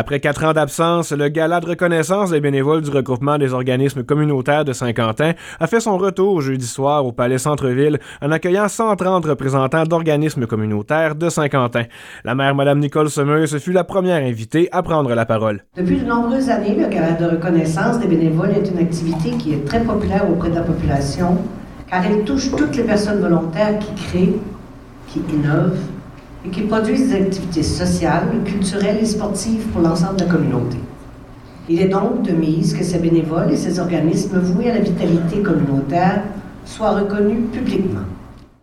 Après quatre ans d'absence, le gala de reconnaissance des bénévoles du regroupement des organismes communautaires de Saint-Quentin a fait son retour jeudi soir au Palais Centre-Ville en accueillant 130 représentants d'organismes communautaires de Saint-Quentin. La maire, Mme Nicole Semeuse, fut la première invitée à prendre la parole. Depuis de nombreuses années, le gala de reconnaissance des bénévoles est une activité qui est très populaire auprès de la population car elle touche toutes les personnes volontaires qui créent, qui innovent, et qui produisent des activités sociales, culturelles et sportives pour l'ensemble de la communauté. Il est donc de mise que ces bénévoles et ces organismes voués à la vitalité communautaire soient reconnus publiquement.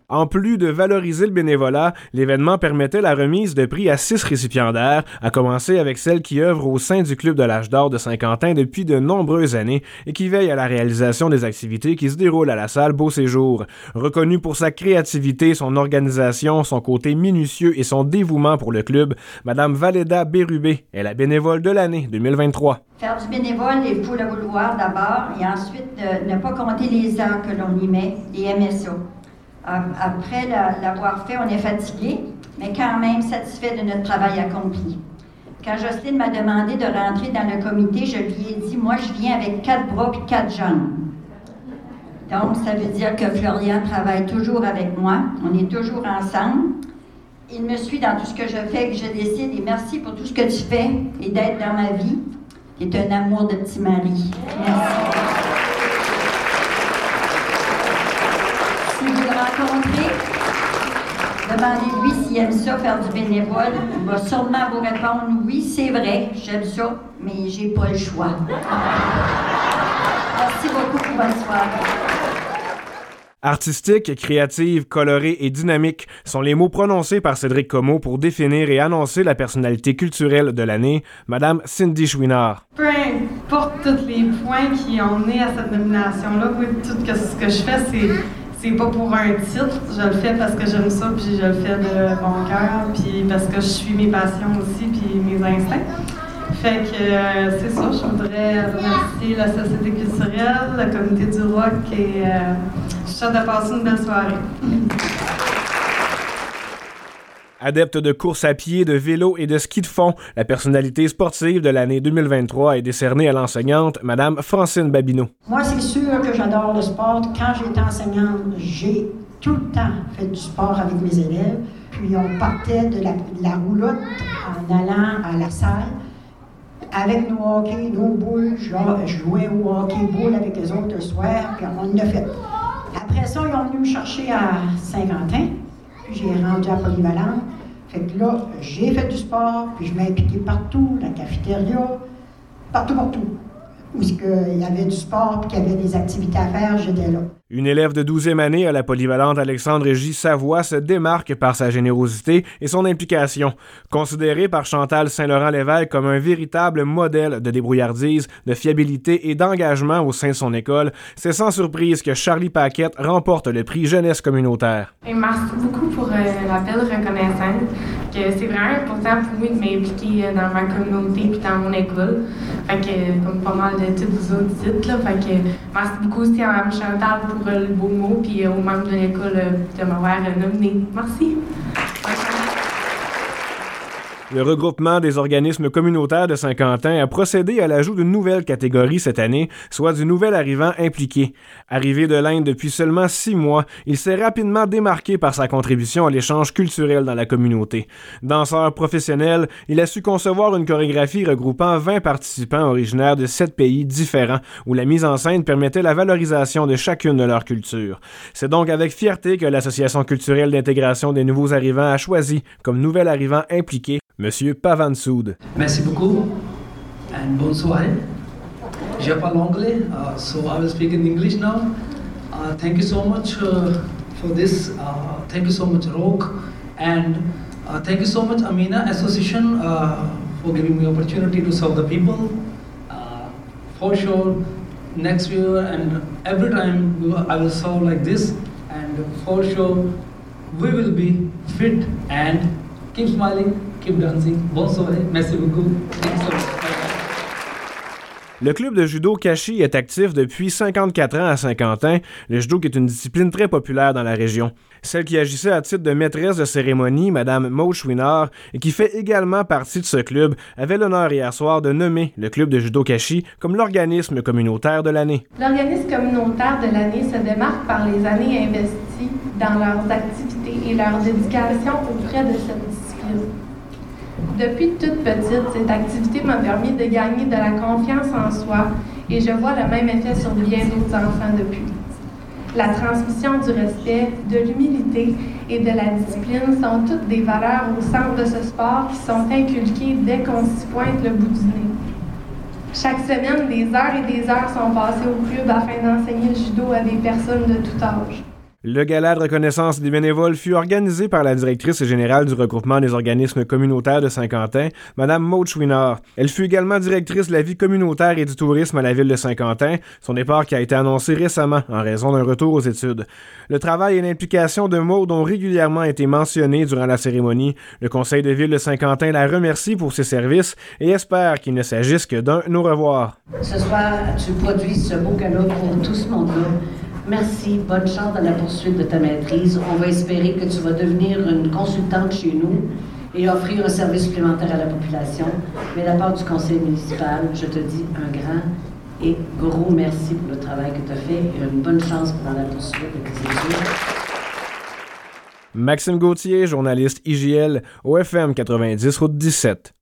En plus de valoriser le bénévolat, l'événement permettait la remise de prix à six récipiendaires, à commencer avec celle qui œuvre au sein du Club de l'âge d'or de Saint-Quentin depuis de nombreuses années et qui veille à la réalisation des activités qui se déroulent à la salle Beau Séjour. Reconnue pour sa créativité, son organisation, son côté minutieux et son dévouement pour le club, Madame Valeda Bérubé est la bénévole de l'année 2023. Faire du bénévole, il faut le vouloir d'abord et ensuite ne pas compter les heures que l'on y met et aimer ça. Après l'avoir fait, on est fatigué, mais quand même satisfait de notre travail accompli. Quand Jocelyne m'a demandé de rentrer dans le comité, je lui ai dit, moi, je viens avec quatre bras et quatre jambes. Donc, ça veut dire que Florian travaille toujours avec moi. On est toujours ensemble. Il me suit dans tout ce que je fais, que je décide. Et merci pour tout ce que tu fais et d'être dans ma vie. Tu un amour de petit mari. Merci. Rencontrer, demandez-lui s'il aime ça, faire du bénévole. Il va sûrement vous répondre oui, c'est vrai, j'aime ça, mais j'ai pas le choix. Merci beaucoup pour votre soirée. Artistique, créative, colorée et dynamique sont les mots prononcés par Cédric Como pour définir et annoncer la personnalité culturelle de l'année, Madame Cindy Chouinard. Peu importe tous les points qui ont né à cette nomination-là, tout ce que je fais, c'est c'est pas pour un titre, je le fais parce que j'aime ça, puis je le fais de bon cœur, puis parce que je suis mes passions aussi, puis mes instincts. Fait que euh, c'est ça, je voudrais remercier la Société culturelle, la communauté du rock et euh, je souhaite de passer une belle soirée. Adepte de course à pied, de vélo et de ski de fond, la personnalité sportive de l'année 2023 est décernée à l'enseignante Madame Francine Babineau. Moi, c'est sûr que j'adore le sport. Quand j'étais enseignante, j'ai tout le temps fait du sport avec mes élèves. Puis on partait de la, roulotte en allant à la salle avec nos hockey, nos boules. Je jouais au hockey-boule avec les autres le soir, puis on l'a fait. Après ça, ils ont venu me chercher à Saint-Quentin j'ai rendu à Polyvalente. Fait que là, j'ai fait du sport, puis je m'ai impliqué partout, la cafétéria, partout, partout. Où il y avait du sport, puis qu'il y avait des activités à faire, j'étais là. Une élève de 12e année à la polyvalente Alexandre J. Savoie se démarque par sa générosité et son implication. Considérée par Chantal Saint-Laurent-Lévesque comme un véritable modèle de débrouillardise, de fiabilité et d'engagement au sein de son école, c'est sans surprise que Charlie Paquette remporte le prix Jeunesse communautaire. merci beaucoup pour euh, la belle reconnaissance. c'est vraiment important pour moi de m'impliquer euh, dans ma communauté et dans mon école. Fait que, comme pas mal de tous vous autres dites, là. Fait que, merci beaucoup aussi à Mme Chantal pour pour le beau mot, puis aux membres de l'école de m'avoir nominé. Merci. Le regroupement des organismes communautaires de Saint-Quentin a procédé à l'ajout d'une nouvelle catégorie cette année, soit du nouvel arrivant impliqué. Arrivé de l'Inde depuis seulement six mois, il s'est rapidement démarqué par sa contribution à l'échange culturel dans la communauté. Danseur professionnel, il a su concevoir une chorégraphie regroupant 20 participants originaires de sept pays différents, où la mise en scène permettait la valorisation de chacune de leurs cultures. C'est donc avec fierté que l'Association culturelle d'intégration des nouveaux arrivants a choisi comme nouvel arrivant impliqué Monsieur Pavansoud. Merci beaucoup and bonsoir. Je parle anglais, uh, so I will speak in English now. Uh, thank you so much uh, for this. Uh, thank you so much, Rock, and uh, thank you so much, Amina Association, uh, for giving me opportunity to serve the people. for sure, next year and every time I will serve like this, and for sure, we will be fit and keep smiling keep dancing. Bonsoir, merci beaucoup. Le club de judo Kashi est actif depuis 54 ans à Saint-Quentin, le judo qui est une discipline très populaire dans la région. Celle qui agissait à titre de maîtresse de cérémonie, Madame Maud Chouinard, et qui fait également partie de ce club, avait l'honneur hier soir de nommer le club de judo Kashi comme l'organisme communautaire de l'année. L'organisme communautaire de l'année se démarque par les années investies dans leurs activités et leur dédication auprès de cette discipline. Depuis toute petite, cette activité m'a permis de gagner de la confiance en soi et je vois le même effet sur bien d'autres enfants depuis. La transmission du respect, de l'humilité et de la discipline sont toutes des valeurs au centre de ce sport qui sont inculquées dès qu'on s'y pointe le bout du nez. Chaque semaine, des heures et des heures sont passées au club afin d'enseigner le judo à des personnes de tout âge. Le gala de reconnaissance des bénévoles fut organisé par la directrice générale du regroupement des organismes communautaires de Saint-Quentin, Mme Maud Chouinard. Elle fut également directrice de la vie communautaire et du tourisme à la ville de Saint-Quentin, son départ qui a été annoncé récemment en raison d'un retour aux études. Le travail et l'implication de Maud ont régulièrement été mentionnés durant la cérémonie. Le conseil de ville de Saint-Quentin la remercie pour ses services et espère qu'il ne s'agisse que d'un au revoir. Ce soir, tu produis ce beau gala pour tout ce monde-là. Merci, bonne chance dans la poursuite de ta maîtrise. On va espérer que tu vas devenir une consultante chez nous et offrir un service supplémentaire à la population. Mais de la part du conseil municipal, je te dis un grand et gros merci pour le travail que tu as fait et une bonne chance dans la poursuite de tes études. Maxime Gauthier, journaliste IGL, OFM 90 Route 17.